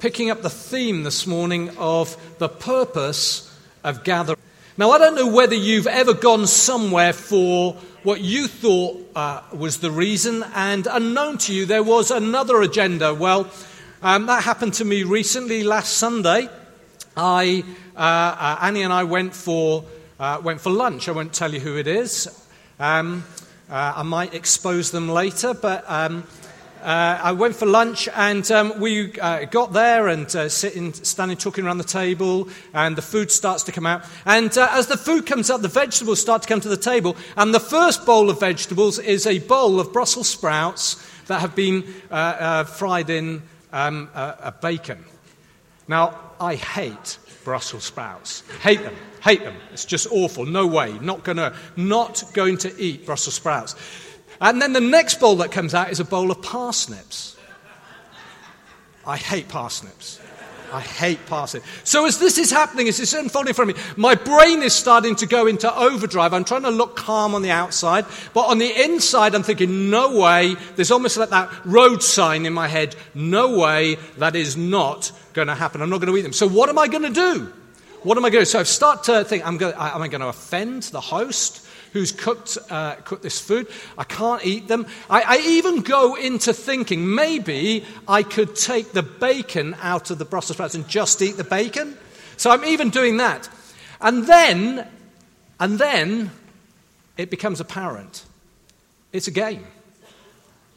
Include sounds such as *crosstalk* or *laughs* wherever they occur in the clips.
Picking up the theme this morning of the purpose of gathering. Now, I don't know whether you've ever gone somewhere for what you thought uh, was the reason, and unknown to you, there was another agenda. Well, um, that happened to me recently last Sunday. I, uh, uh, Annie and I went for, uh, went for lunch. I won't tell you who it is. Um, uh, I might expose them later, but um, uh, I went for lunch and um, we uh, got there and uh, sitting, standing, talking around the table, and the food starts to come out. And uh, as the food comes out, the vegetables start to come to the table. And the first bowl of vegetables is a bowl of Brussels sprouts that have been uh, uh, fried in um, bacon. Now, I hate Brussels sprouts. Hate them. Hate them. It's just awful. No way. Not, gonna, not going to eat Brussels sprouts. And then the next bowl that comes out is a bowl of parsnips. I hate parsnips. I hate parsnips. So as this is happening, as it's unfolding in front of me, my brain is starting to go into overdrive. I'm trying to look calm on the outside, but on the inside, I'm thinking, no way. There's almost like that road sign in my head. No way. That is not going to happen. I'm not going to eat them. So what am I going to do? What am I going to do? So I start to think, I'm am I going to offend the host? Who's cooked, uh, cooked this food. I can't eat them. I, I even go into thinking maybe I could take the bacon out of the Brussels sprouts and just eat the bacon. So I'm even doing that. And then, and then it becomes apparent it's a game.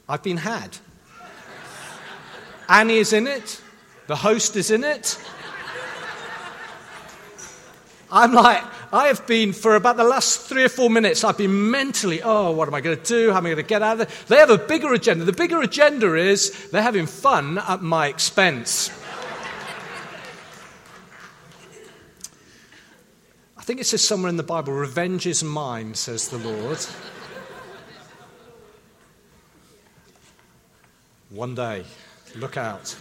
I've been had. *laughs* Annie is in it. The host is in it. I'm like, I have been, for about the last three or four minutes, I've been mentally, oh, what am I going to do? How am I going to get out of there? They have a bigger agenda. The bigger agenda is they're having fun at my expense. I think it says somewhere in the Bible, revenge is mine, says the Lord. One day, look out.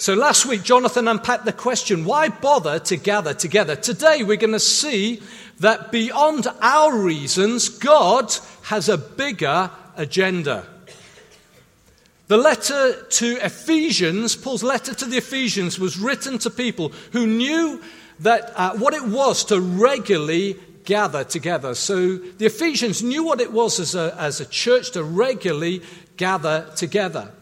So last week, Jonathan unpacked the question why bother to gather together? Today, we're going to see that beyond our reasons, God has a bigger agenda. The letter to Ephesians, Paul's letter to the Ephesians, was written to people who knew that uh, what it was to regularly gather together. So the Ephesians knew what it was as a, as a church to regularly gather together.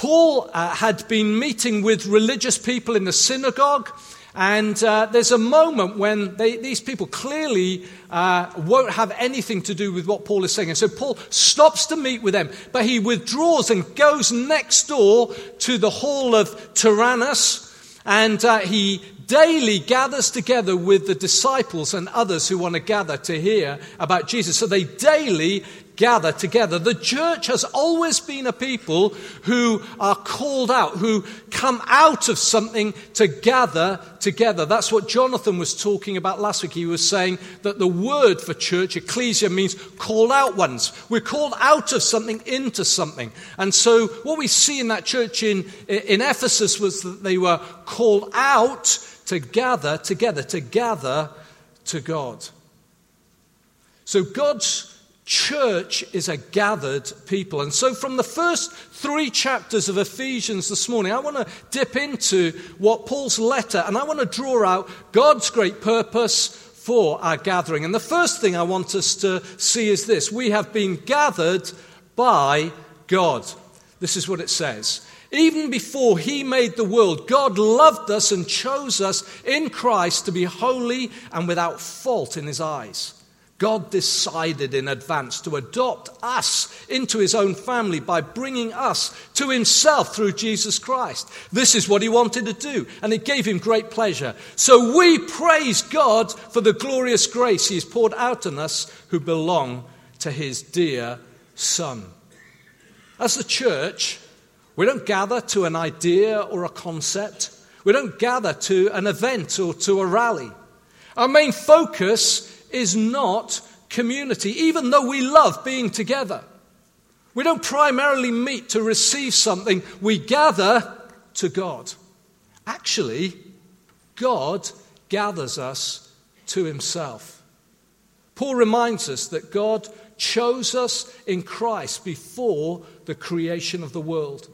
Paul uh, had been meeting with religious people in the synagogue, and uh, there's a moment when they, these people clearly uh, won't have anything to do with what Paul is saying. And so Paul stops to meet with them, but he withdraws and goes next door to the hall of Tyrannus, and uh, he daily gathers together with the disciples and others who want to gather to hear about Jesus. So they daily gather together. The church has always been a people who are called out, who come out of something to gather together. That's what Jonathan was talking about last week. He was saying that the word for church, ecclesia, means called out ones. We're called out of something into something. And so what we see in that church in, in Ephesus was that they were called out to gather together, to gather to God. So God's church is a gathered people. And so, from the first three chapters of Ephesians this morning, I want to dip into what Paul's letter, and I want to draw out God's great purpose for our gathering. And the first thing I want us to see is this we have been gathered by God. This is what it says. Even before he made the world, God loved us and chose us in Christ to be holy and without fault in his eyes. God decided in advance to adopt us into his own family by bringing us to himself through Jesus Christ. This is what he wanted to do, and it gave him great pleasure. So we praise God for the glorious grace he has poured out on us who belong to his dear Son. As the church, we don't gather to an idea or a concept, we don't gather to an event or to a rally. Our main focus is not community, even though we love being together. We don't primarily meet to receive something, we gather to God. Actually, God gathers us to himself. Paul reminds us that God chose us in Christ before the creation of the world.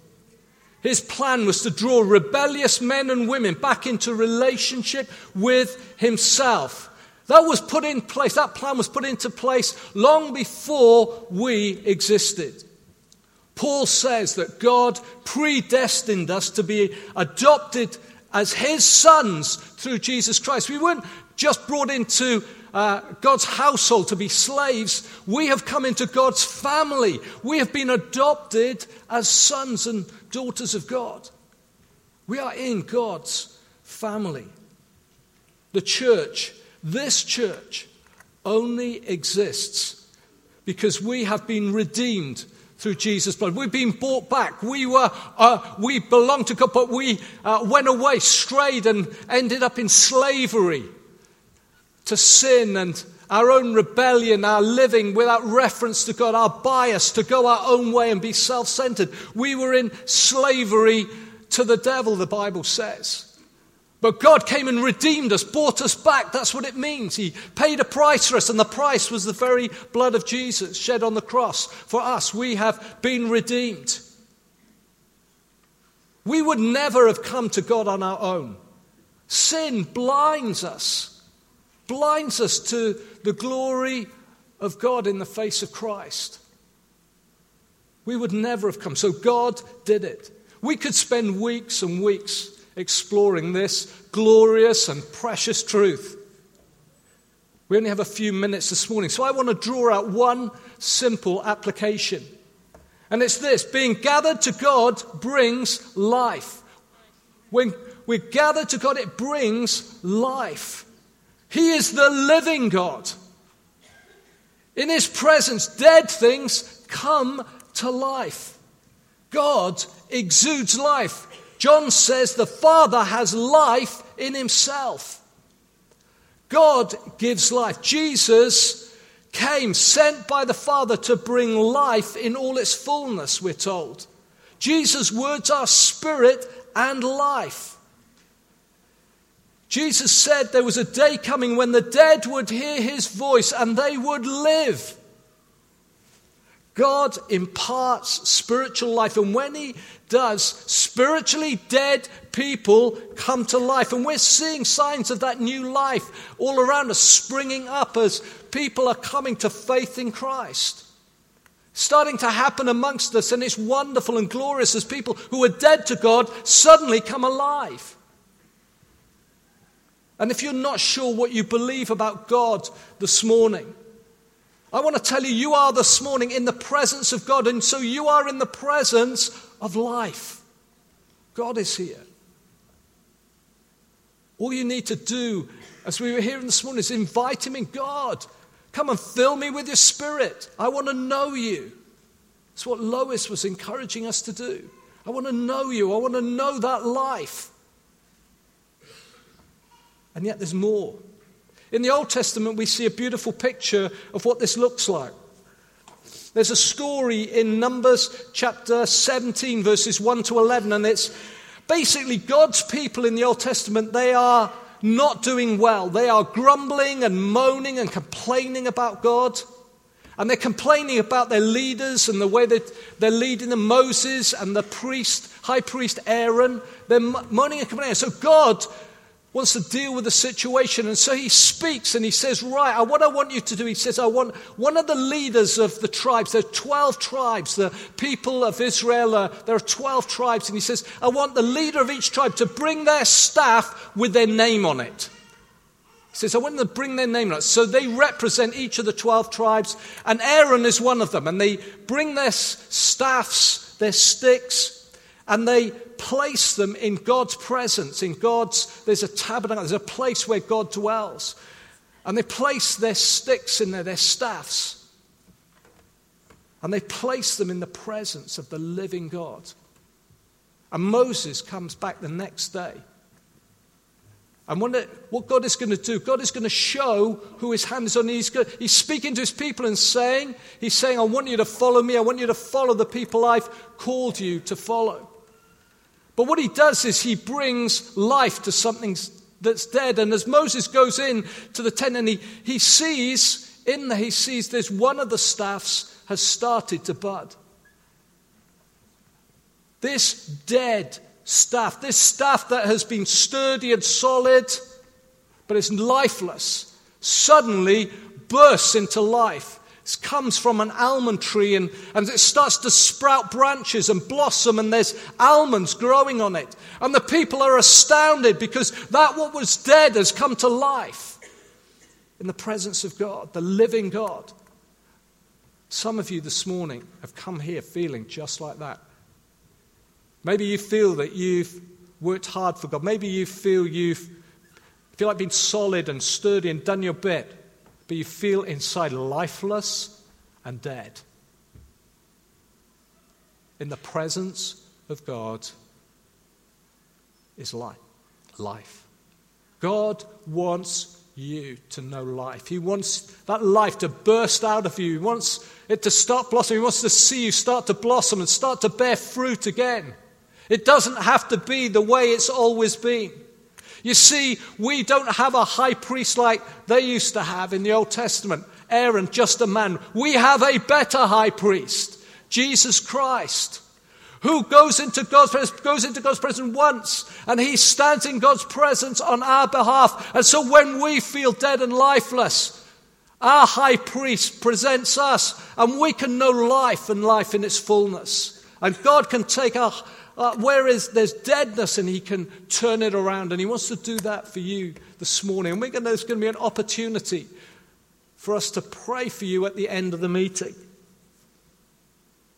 His plan was to draw rebellious men and women back into relationship with Himself. That was put in place, that plan was put into place long before we existed. Paul says that God predestined us to be adopted as his sons through Jesus Christ. We weren't just brought into uh, God's household to be slaves. We have come into God's family. We have been adopted as sons and daughters of God. We are in God's family. The church, this church, only exists because we have been redeemed through Jesus' blood. We've been bought back. We were, uh, we belonged to God, but we uh, went away, strayed, and ended up in slavery to sin and our own rebellion, our living without reference to God, our bias to go our own way and be self centered. We were in slavery to the devil, the Bible says. But God came and redeemed us, bought us back. That's what it means. He paid a price for us, and the price was the very blood of Jesus shed on the cross for us. We have been redeemed. We would never have come to God on our own. Sin blinds us, blinds us to the glory of God in the face of Christ. We would never have come. So God did it. We could spend weeks and weeks exploring this glorious and precious truth. We only have a few minutes this morning, so I want to draw out one simple application. And it's this being gathered to God brings life. When we're gathered to God, it brings life. He is the living God. In His presence, dead things come to life. God exudes life. John says the Father has life in himself. God gives life. Jesus came, sent by the Father to bring life in all its fullness, we're told. Jesus' words are spirit and life. Jesus said there was a day coming when the dead would hear his voice and they would live. God imparts spiritual life, and when He does, spiritually dead people come to life. And we're seeing signs of that new life all around us springing up as people are coming to faith in Christ. Starting to happen amongst us, and it's wonderful and glorious as people who are dead to God suddenly come alive. And if you're not sure what you believe about God this morning, I want to tell you, you are this morning in the presence of God, and so you are in the presence of life. God is here. All you need to do, as we were hearing this morning, is invite Him in God. Come and fill me with your spirit. I want to know you. It's what Lois was encouraging us to do. I want to know you. I want to know that life. And yet there's more. In the Old Testament, we see a beautiful picture of what this looks like. There's a story in Numbers chapter 17, verses 1 to 11, and it's basically God's people in the Old Testament, they are not doing well. They are grumbling and moaning and complaining about God. And they're complaining about their leaders and the way that they're leading them, Moses and the priest, high priest Aaron. They're moaning and complaining. So God wants to deal with the situation. And so he speaks and he says, Right, what I want you to do, he says, I want one of the leaders of the tribes, there are 12 tribes, the people of Israel, uh, there are 12 tribes. And he says, I want the leader of each tribe to bring their staff with their name on it. He says, I want them to bring their name on it. So they represent each of the 12 tribes, and Aaron is one of them. And they bring their staffs, their sticks, and they place them in God's presence. In God's, there's a tabernacle, there's a place where God dwells. And they place their sticks in there, their staffs. And they place them in the presence of the living God. And Moses comes back the next day. And wonder what God is going to do, God is going to show who his hand is on. He's, going, he's speaking to his people and saying, He's saying, I want you to follow me. I want you to follow the people I've called you to follow. But what he does is he brings life to something that's dead. And as Moses goes in to the tent and he, he sees, in there, he sees there's one of the staffs has started to bud. this dead staff, this staff that has been sturdy and solid, but it's lifeless, suddenly bursts into life. It comes from an almond tree and, and it starts to sprout branches and blossom, and there's almonds growing on it. And the people are astounded because that what was dead has come to life in the presence of God, the living God. Some of you this morning have come here feeling just like that. Maybe you feel that you've worked hard for God. Maybe you feel you've feel like being solid and sturdy and done your bit, but you feel inside lifeless and dead. In the presence of God is life. Life. God wants you to know life. He wants that life to burst out of you. He wants it to start blossoming. He wants to see you start to blossom and start to bear fruit again. It doesn't have to be the way it's always been. You see, we don't have a high priest like they used to have in the Old Testament, Aaron, just a man. We have a better high priest, Jesus Christ who goes into God's presence, goes into God's presence once, and he stands in God's presence on our behalf. And so when we feel dead and lifeless, our high priest presents us, and we can know life and life in its fullness. And God can take our uh, where is there's deadness and he can turn it around and he wants to do that for you this morning and we're going to, there's going to be an opportunity for us to pray for you at the end of the meeting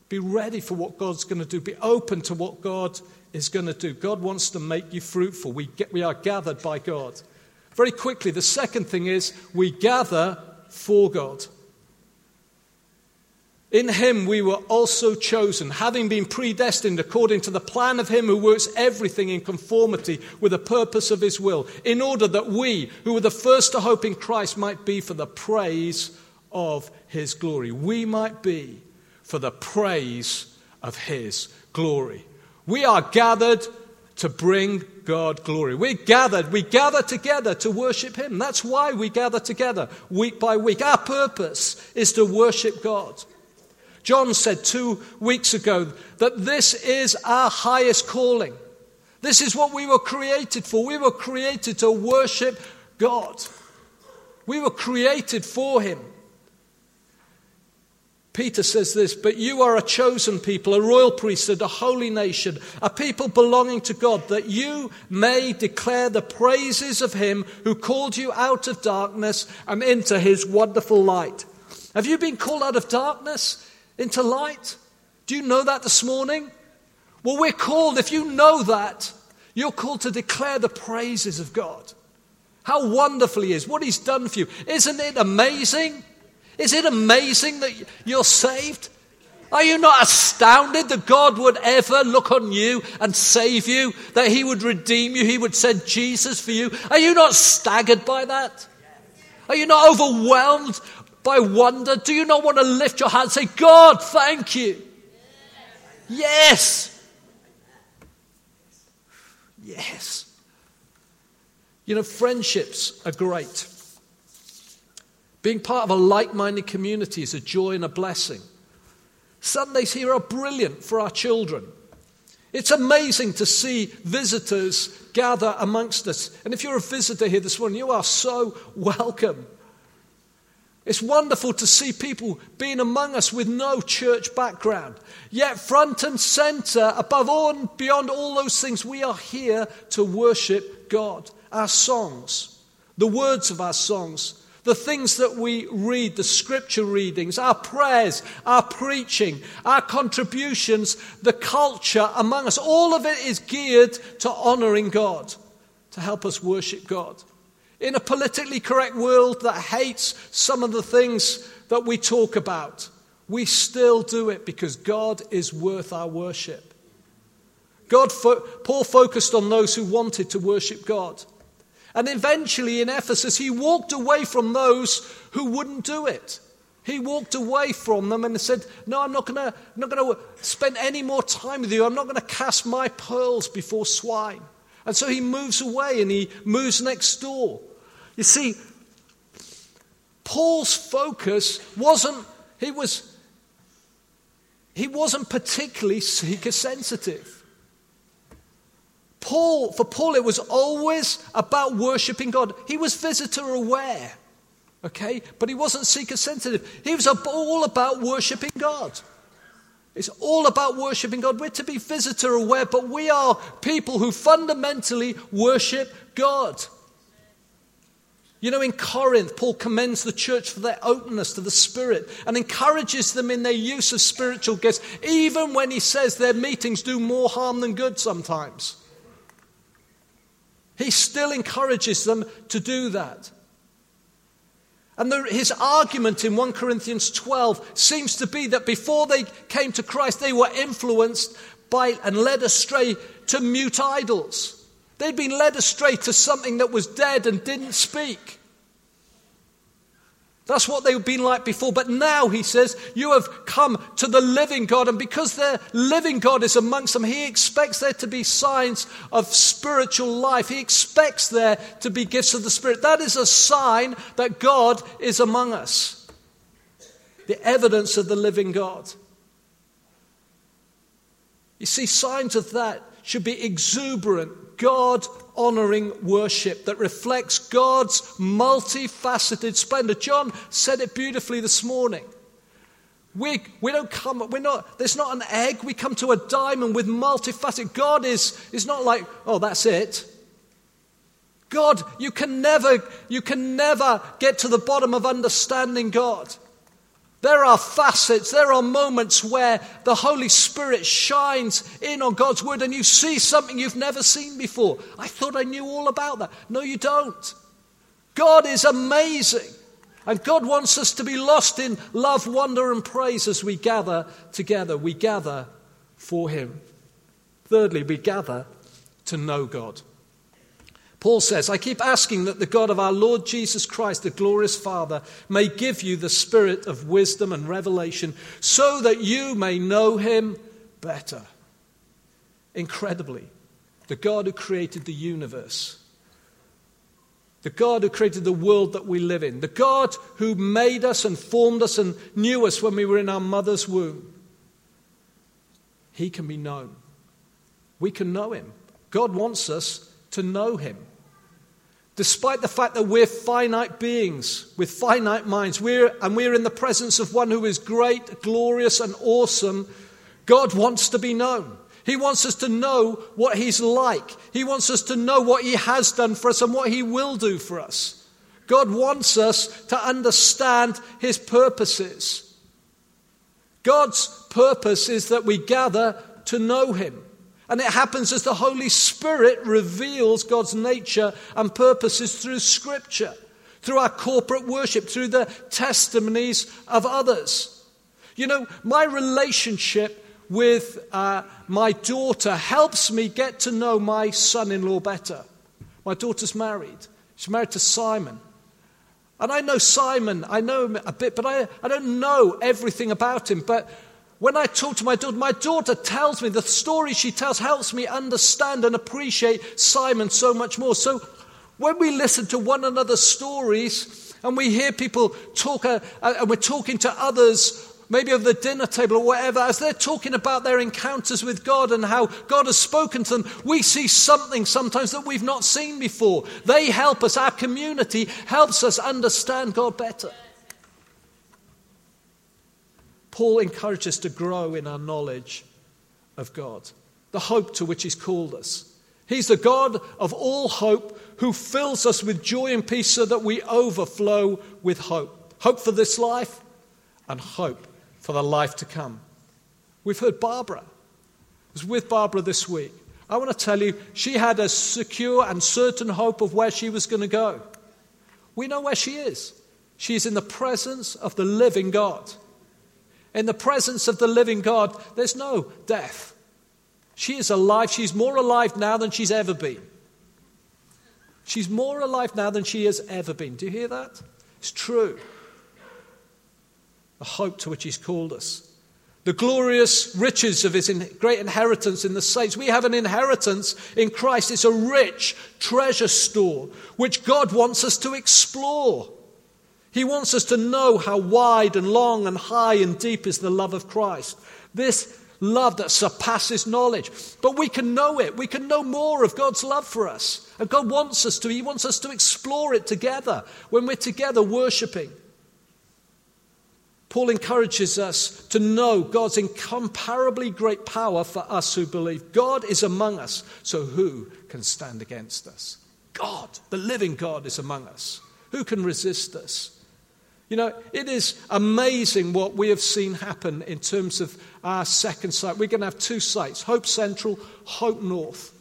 be ready for what God's going to do. Be open to what God is going to do. God wants to make you fruitful. We, get, we are gathered by God. Very quickly, the second thing is we gather for God. In him we were also chosen, having been predestined according to the plan of him who works everything in conformity with the purpose of his will, in order that we, who were the first to hope in Christ, might be for the praise of his glory. We might be for the praise of his glory. We are gathered to bring God glory. We're gathered, we gather together to worship him. That's why we gather together week by week. Our purpose is to worship God. John said two weeks ago that this is our highest calling. This is what we were created for. We were created to worship God. We were created for him. Peter says this, but you are a chosen people, a royal priesthood, a holy nation, a people belonging to God, that you may declare the praises of him who called you out of darkness and into his wonderful light. Have you been called out of darkness into light? Do you know that this morning? Well, we're called, if you know that, you're called to declare the praises of God. How wonderful He is, what He's done for you. Isn't it amazing? Is it amazing that you're saved? Are you not astounded that God would ever look on you and save you? That He would redeem you? He would send Jesus for you? Are you not staggered by that? Are you not overwhelmed by wonder? Do you not want to lift your hand and say, God, thank you? Yes. Yes. You know, friendships are great. Being part of a like minded community is a joy and a blessing. Sundays here are brilliant for our children. It's amazing to see visitors gather amongst us. And if you're a visitor here this morning, you are so *laughs* welcome. It's wonderful to see people being among us with no church background. Yet, front and center, above all and beyond all those things, we are here to worship God. Our songs, the words of our songs, the things that we read, the scripture readings, our prayers, our preaching, our contributions, the culture among us, all of it is geared to honoring God, to help us worship God. In a politically correct world that hates some of the things that we talk about, we still do it because God is worth our worship. God, Paul focused on those who wanted to worship God. And eventually in Ephesus, he walked away from those who wouldn't do it. He walked away from them and said, No, I'm not going to spend any more time with you. I'm not going to cast my pearls before swine. And so he moves away and he moves next door. You see, Paul's focus wasn't, he was, he wasn't particularly seeker sensitive. Paul, for Paul, it was always about worshiping God. He was visitor aware, okay? But he wasn't seeker sensitive. He was all about worshiping God. It's all about worshiping God. We're to be visitor aware, but we are people who fundamentally worship God. You know, in Corinth, Paul commends the church for their openness to the Spirit and encourages them in their use of spiritual gifts, even when he says their meetings do more harm than good sometimes. He still encourages them to do that. And the, his argument in 1 Corinthians 12 seems to be that before they came to Christ, they were influenced by and led astray to mute idols. They'd been led astray to something that was dead and didn't speak. That's what they've been like before. But now, he says, you have come to the living God. And because the living God is amongst them, he expects there to be signs of spiritual life. He expects there to be gifts of the Spirit. That is a sign that God is among us. The evidence of the living God. You see, signs of that should be exuberant, God honoring worship that reflects God's multifaceted splendor. John said it beautifully this morning. We, we don't come, we're not, there's not an egg, we come to a diamond with multifaceted. God is, is not like, oh, that's it. God, you can never, you can never get to the bottom of understanding God. There are facets, there are moments where the Holy Spirit shines in on God's Word and you see something you've never seen before. I thought I knew all about that. No, you don't. God is amazing. And God wants us to be lost in love, wonder, and praise as we gather together. We gather for Him. Thirdly, we gather to know God. Paul says, I keep asking that the God of our Lord Jesus Christ, the glorious Father, may give you the spirit of wisdom and revelation so that you may know him better. Incredibly, the God who created the universe, the God who created the world that we live in, the God who made us and formed us and knew us when we were in our mother's womb, he can be known. We can know him. God wants us to know him. Despite the fact that we're finite beings with finite minds, we're, and we're in the presence of one who is great, glorious, and awesome, God wants to be known. He wants us to know what He's like. He wants us to know what He has done for us and what He will do for us. God wants us to understand His purposes. God's purpose is that we gather to know Him. And it happens as the Holy Spirit reveals God's nature and purposes through Scripture, through our corporate worship, through the testimonies of others. You know, my relationship with uh, my daughter helps me get to know my son in law better. My daughter's married, she's married to Simon. And I know Simon, I know him a bit, but I, I don't know everything about him. But when I talk to my daughter, my daughter tells me, the story she tells helps me understand and appreciate Simon so much more. So when we listen to one another's stories and we hear people talk, uh, uh, and we're talking to others, maybe over the dinner table or whatever, as they're talking about their encounters with God and how God has spoken to them, we see something sometimes that we've not seen before. They help us, our community helps us understand God better. Paul encourages us to grow in our knowledge of God, the hope to which He's called us. He's the God of all hope who fills us with joy and peace so that we overflow with hope. Hope for this life and hope for the life to come. We've heard Barbara. I was with Barbara this week. I want to tell you, she had a secure and certain hope of where she was going to go. We know where she is. She is in the presence of the living God. In the presence of the living God, there's no death. She is alive. She's more alive now than she's ever been. She's more alive now than she has ever been. Do you hear that? It's true. The hope to which He's called us. The glorious riches of His great inheritance in the saints. We have an inheritance in Christ. It's a rich treasure store which God wants us to explore. He wants us to know how wide and long and high and deep is the love of Christ. This love that surpasses knowledge. But we can know it. We can know more of God's love for us. And God wants us to. He wants us to explore it together when we're together worshiping. Paul encourages us to know God's incomparably great power for us who believe. God is among us, so who can stand against us? God, the living God, is among us. Who can resist us? You know, it is amazing what we have seen happen in terms of our second site. We're going to have two sites Hope Central, Hope North.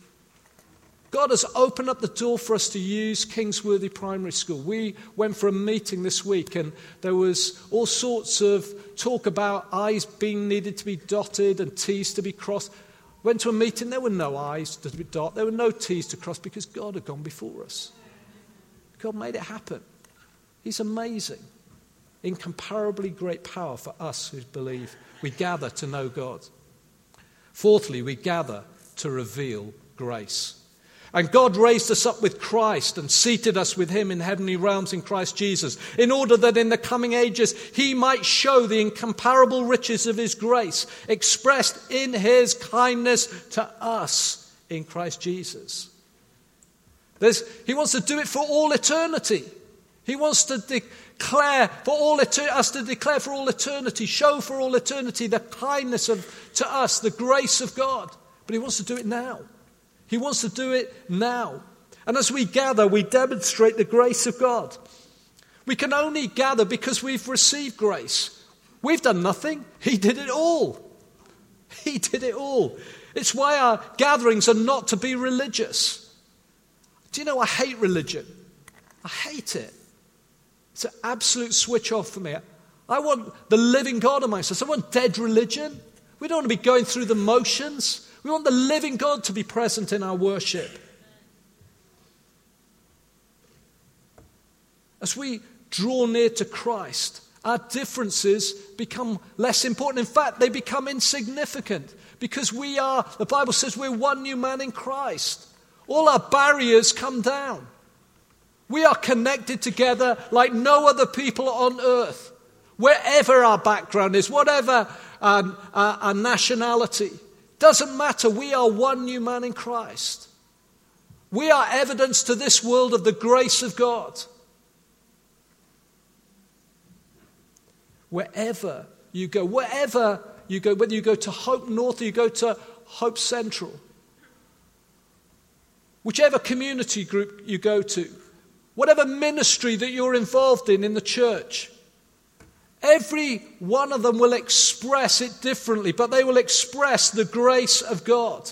God has opened up the door for us to use Kingsworthy Primary School. We went for a meeting this week and there was all sorts of talk about I's being needed to be dotted and T's to be crossed. Went to a meeting, there were no I's to be dotted, there were no T's to cross because God had gone before us. God made it happen. He's amazing incomparably great power for us who believe. We gather to know God. Fourthly, we gather to reveal grace. And God raised us up with Christ and seated us with Him in heavenly realms in Christ Jesus, in order that in the coming ages He might show the incomparable riches of His grace, expressed in His kindness to us in Christ Jesus. There's, he wants to do it for all eternity. He wants to de- declare for all eternity, us to declare for all eternity, show for all eternity the kindness of to us, the grace of God. But he wants to do it now. He wants to do it now. And as we gather, we demonstrate the grace of God. We can only gather because we've received grace. We've done nothing. He did it all. *laughs* He did it all. It's why our gatherings are not to be religious. Do you know I hate religion? I hate it. It's an absolute switch off for me. I want the living God amongst us. I want dead religion. We don't want to be going through the motions. We want the living God to be present in our worship. As we draw near to Christ, our differences become less important. In fact, they become insignificant because we are, the Bible says, we're one new man in Christ. All our barriers come down. We are connected together like no other people on earth, wherever our background is, whatever um, our, our nationality. Doesn't matter. We are one new man in Christ. We are evidence to this world of the grace of God. Wherever you go, wherever you go, whether you go to Hope North or you go to Hope Central, whichever community group you go to, whatever ministry that you're involved in in the church. Every one of them will express it differently, but they will express the grace of God.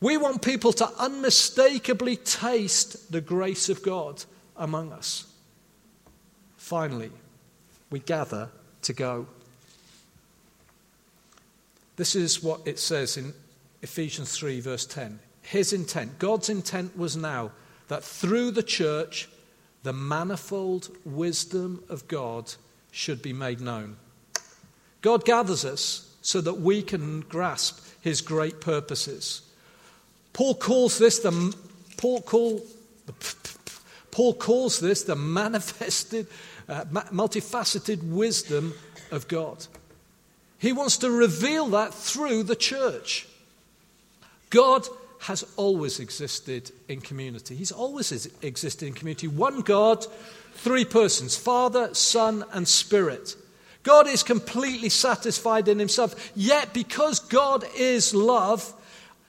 We want people to unmistakably taste the grace of God among us. Finally, we gather to go. This is what it says in Ephesians 3, verse 10. His intent, God's intent was now that through the church, the manifold wisdom of God should be made known. God gathers us so that we can grasp his great purposes. Paul calls this the Paul, call, Paul calls this the manifested, uh, multifaceted wisdom of God. He wants to reveal that through the church. God has always existed in community. He's always existed in community. One God, three persons Father, Son, and Spirit. God is completely satisfied in himself. Yet, because God is love,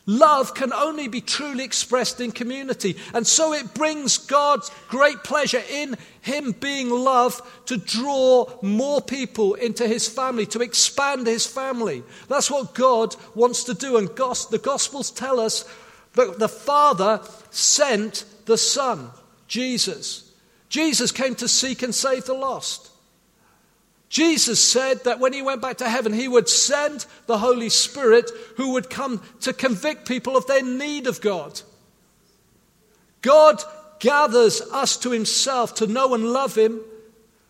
love can only be truly expressed in community. And so it brings God's great pleasure in him being love to draw more people into his family, to expand his family. That's what God wants to do. And the Gospels tell us but the Father sent the Son, Jesus. Jesus came to seek and save the lost. Jesus said that when he went back to heaven, he would send the Holy Spirit who would come to convict people of their need of God. God gathers us to himself to know and love him,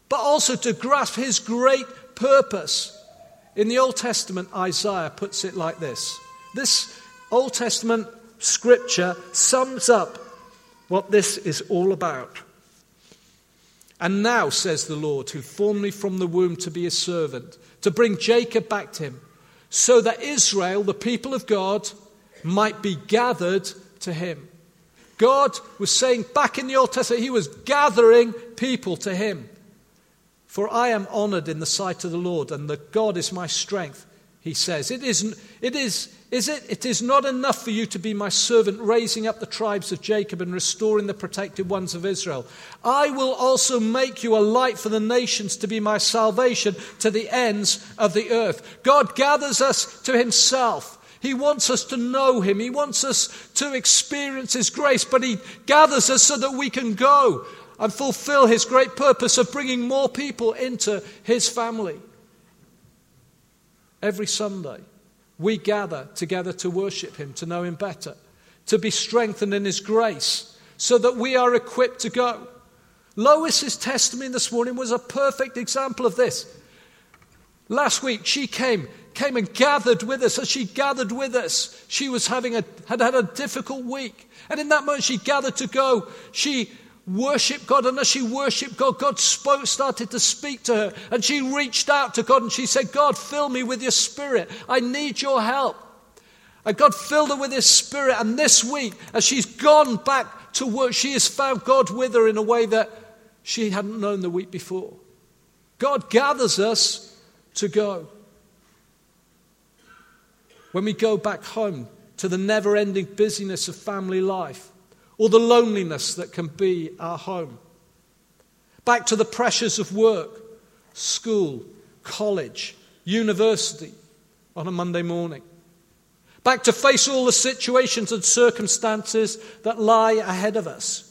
but also to grasp his great purpose. In the Old Testament, Isaiah puts it like this This Old Testament scripture sums up what this is all about. And now, says the Lord, who formed me from the womb to be his servant, to bring Jacob back to him, so that Israel, the people of God, might be gathered to him. God was saying back in the Old Testament, He was gathering people to Him. For I am honored in the sight of the Lord, and the God is my strength, He says. It is, it is, is it? It is not enough for you to be my servant, raising up the tribes of Jacob and restoring the protected ones of Israel. I will also make you a light for the nations to be my salvation to the ends of the earth. God gathers us to Himself. He wants us to know Him. He wants us to experience His grace, but He gathers us so that we can go and fulfill His great purpose of bringing more people into His family. Every Sunday, we gather together to worship Him, to know Him better, to be strengthened in His grace, so that we are equipped to go. Lois's testimony this morning was a perfect example of this. Last week, she came came and gathered with us. As she gathered with us, she was having a, had had a difficult week. And in that moment, she gathered to go. She worshiped God. And as she worshiped God, God spoke, started to speak to her. And she reached out to God and she said, God, fill me with your spirit. I need your help. And God filled her with his spirit. And this week, as she's gone back to work, she has found God with her in a way that she hadn't known the week before. God gathers us to go when we go back home to the never ending busyness of family life or the loneliness that can be our home. Back to the pressures of work, school, college, university on a Monday morning. Back to face all the situations and circumstances that lie ahead of us.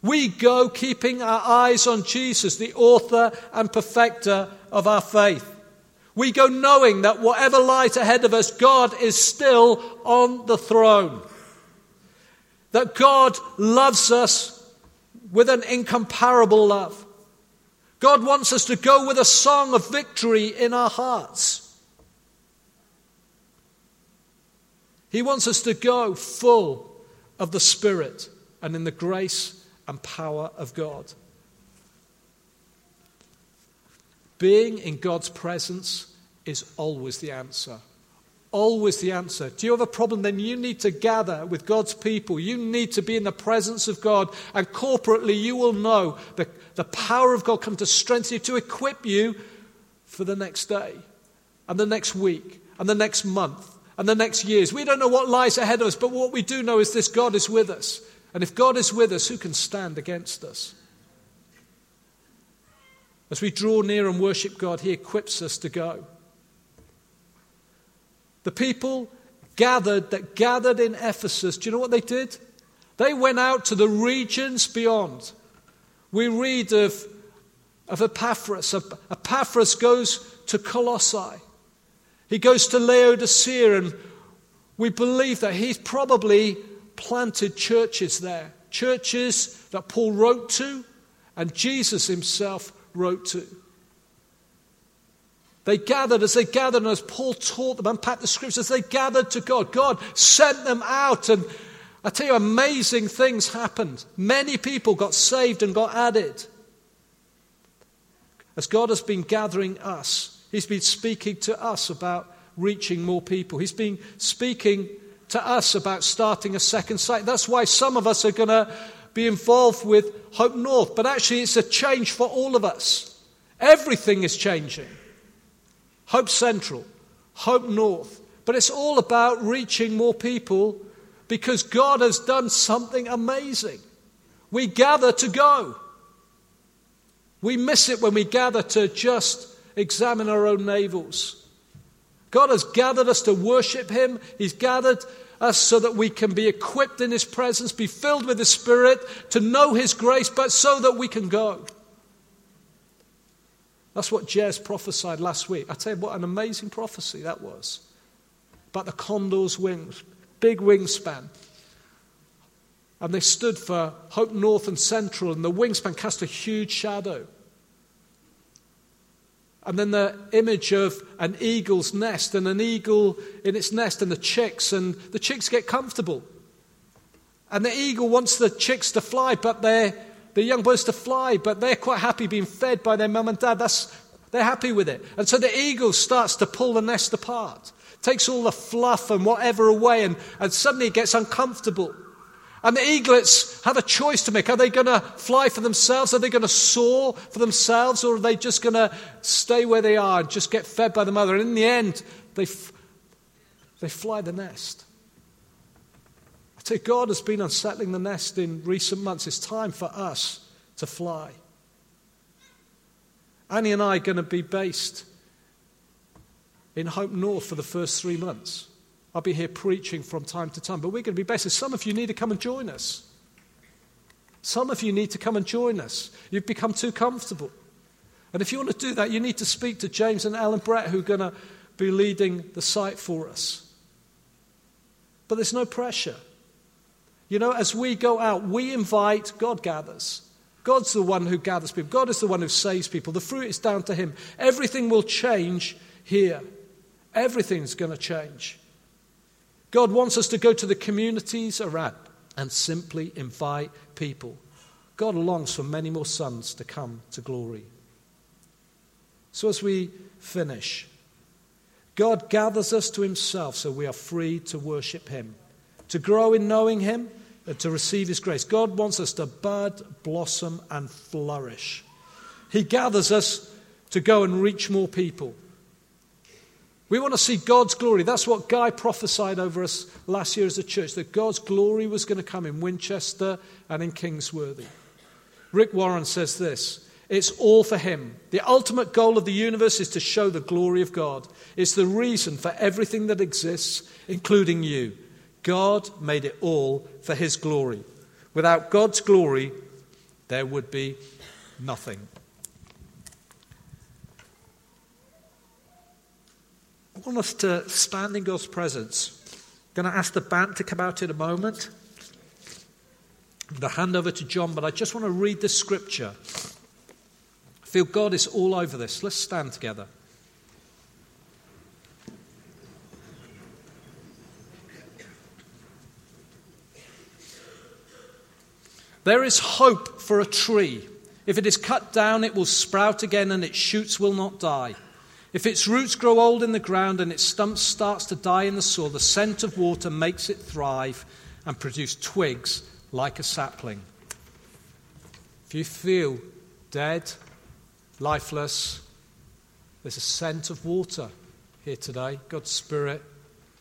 We go keeping our eyes on Jesus, the author and perfecter of our faith. We go knowing that whatever lies ahead of us, God is still on the throne. That God loves us with an incomparable love. God wants us to go with a song of victory in our hearts. He wants us to go full of the Spirit and in the grace and power of God. Being in God's presence is always the answer. Always the answer. Do you have a problem? Then you need to gather with God's people. You need to be in the presence of God. And corporately, you will know that the power of God come to strengthen you, to equip you for the next day, and the next week, and the next month, and the next years. We don't know what lies ahead of us, but what we do know is this God is with us. And if God is with us, who can stand against us? As we draw near and worship God, He equips us to go. The people gathered that gathered in Ephesus, do you know what they did? They went out to the regions beyond. We read of, of Epaphras. Epaphras goes to Colossae. He goes to Laodicea, and we believe that he's probably planted churches there. Churches that Paul wrote to and Jesus himself wrote to. They gathered as they gathered, and as Paul taught them, unpacked the scriptures, they gathered to God. God sent them out, and I tell you, amazing things happened. Many people got saved and got added. As God has been gathering us, He's been speaking to us about reaching more people. He's been speaking to us about starting a second site. That's why some of us are going to be involved with Hope North, but actually, it's a change for all of us. Everything is changing. Hope Central, Hope North. But it's all about reaching more people because God has done something amazing. We gather to go. We miss it when we gather to just examine our own navels. God has gathered us to worship Him. He's gathered us so that we can be equipped in His presence, be filled with His Spirit, to know His grace, but so that we can go. That's what Jez prophesied last week. I tell you what, an amazing prophecy that was. About the condor's wings, big wingspan. And they stood for Hope North and Central, and the wingspan cast a huge shadow. And then the image of an eagle's nest, and an eagle in its nest, and the chicks, and the chicks get comfortable. And the eagle wants the chicks to fly, but they're the young birds to fly, but they're quite happy being fed by their mum and dad. That's They're happy with it. And so the eagle starts to pull the nest apart, takes all the fluff and whatever away, and, and suddenly it gets uncomfortable. And the eaglets have a choice to make. Are they going to fly for themselves? Are they going to soar for themselves? Or are they just going to stay where they are and just get fed by the mother? And in the end, they, f- they fly the nest. I God has been unsettling the nest in recent months. It's time for us to fly. Annie and I are going to be based in Hope North for the first three months. I'll be here preaching from time to time, but we're going to be based. Some of you need to come and join us. Some of you need to come and join us. You've become too comfortable. And if you want to do that, you need to speak to James and Alan Brett, who are going to be leading the site for us. But there's no pressure. You know, as we go out, we invite, God gathers. God's the one who gathers people. God is the one who saves people. The fruit is down to Him. Everything will change here. Everything's going to change. God wants us to go to the communities around and simply invite people. God longs for many more sons to come to glory. So, as we finish, God gathers us to Himself so we are free to worship Him, to grow in knowing Him, Uh, to receive His grace. God wants us to bud, blossom, and flourish. He gathers us to go and reach more people. We want to see God's glory. That's what Guy prophesied over us last year as a church that God's glory was going to come in Winchester and in Kings Worthy. Rick Warren says this it's all for Him. The ultimate goal of the universe is to show the glory of God. It's the reason for everything that exists, including you. God made it all for His glory. Without God's glory, there would be nothing. I want us to stand in God's presence. I'm going to ask the band to come out in a moment. I'm going to hand over to John, but I just want to read this scripture. I feel God is all over this. Let's stand together. There is hope for a tree. If it is cut down, it will sprout again, and its shoots will not die. If its roots grow old in the ground and its stump starts to die in the soil, the scent of water makes it thrive and produce twigs like a sapling. If you feel dead, lifeless, there's a scent of water here today. God's Spirit,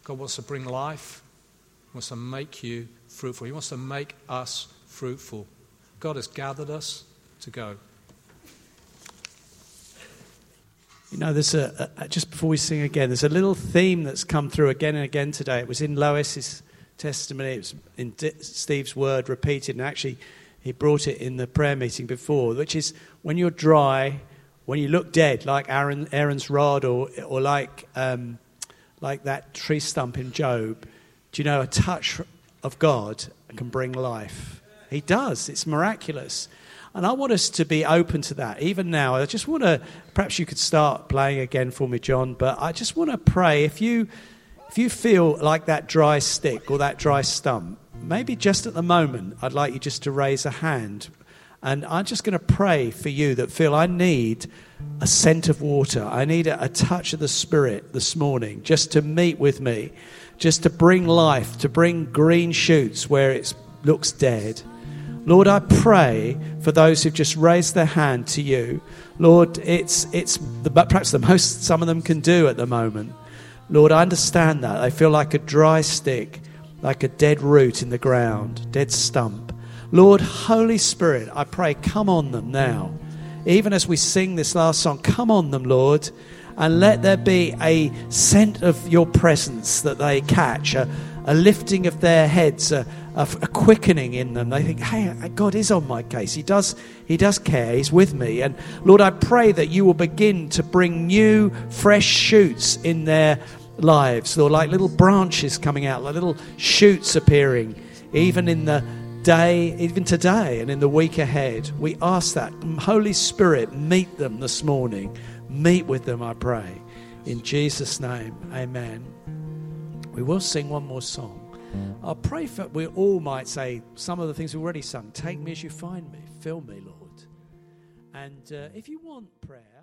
God wants to bring life, wants to make you fruitful. He wants to make us fruitful. God has gathered us to go. You know, there's a, a, just before we sing again, there's a little theme that's come through again and again today. It was in Lois's testimony, it was in D- Steve's word repeated, and actually he brought it in the prayer meeting before, which is when you're dry, when you look dead, like Aaron, Aaron's rod or, or like, um, like that tree stump in Job, do you know a touch of God can bring life? He does. It's miraculous. And I want us to be open to that. Even now, I just want to, perhaps you could start playing again for me, John, but I just want to pray if you, if you feel like that dry stick or that dry stump, maybe just at the moment, I'd like you just to raise a hand. And I'm just going to pray for you that feel I need a scent of water. I need a, a touch of the Spirit this morning just to meet with me, just to bring life, to bring green shoots where it looks dead. Lord, I pray for those who've just raised their hand to you. Lord, it's, it's the, perhaps the most some of them can do at the moment. Lord, I understand that. They feel like a dry stick, like a dead root in the ground, dead stump. Lord, Holy Spirit, I pray, come on them now. Even as we sing this last song, come on them, Lord, and let there be a scent of your presence that they catch, a, a lifting of their heads, a, a, a, quickening in them. They think, hey, God is on my case. He does, he does care. He's with me. And Lord, I pray that you will begin to bring new, fresh shoots in their lives. Lord, like little branches coming out, like little shoots appearing, even in the day, even today and in the week ahead. We ask that. Holy Spirit, meet them this morning. Meet with them, I pray. In Jesus' name, amen. We will sing one more song. I pray that we all might say some of the things we've already sung. Take me as you find me. Fill me, Lord. And uh, if you want prayer,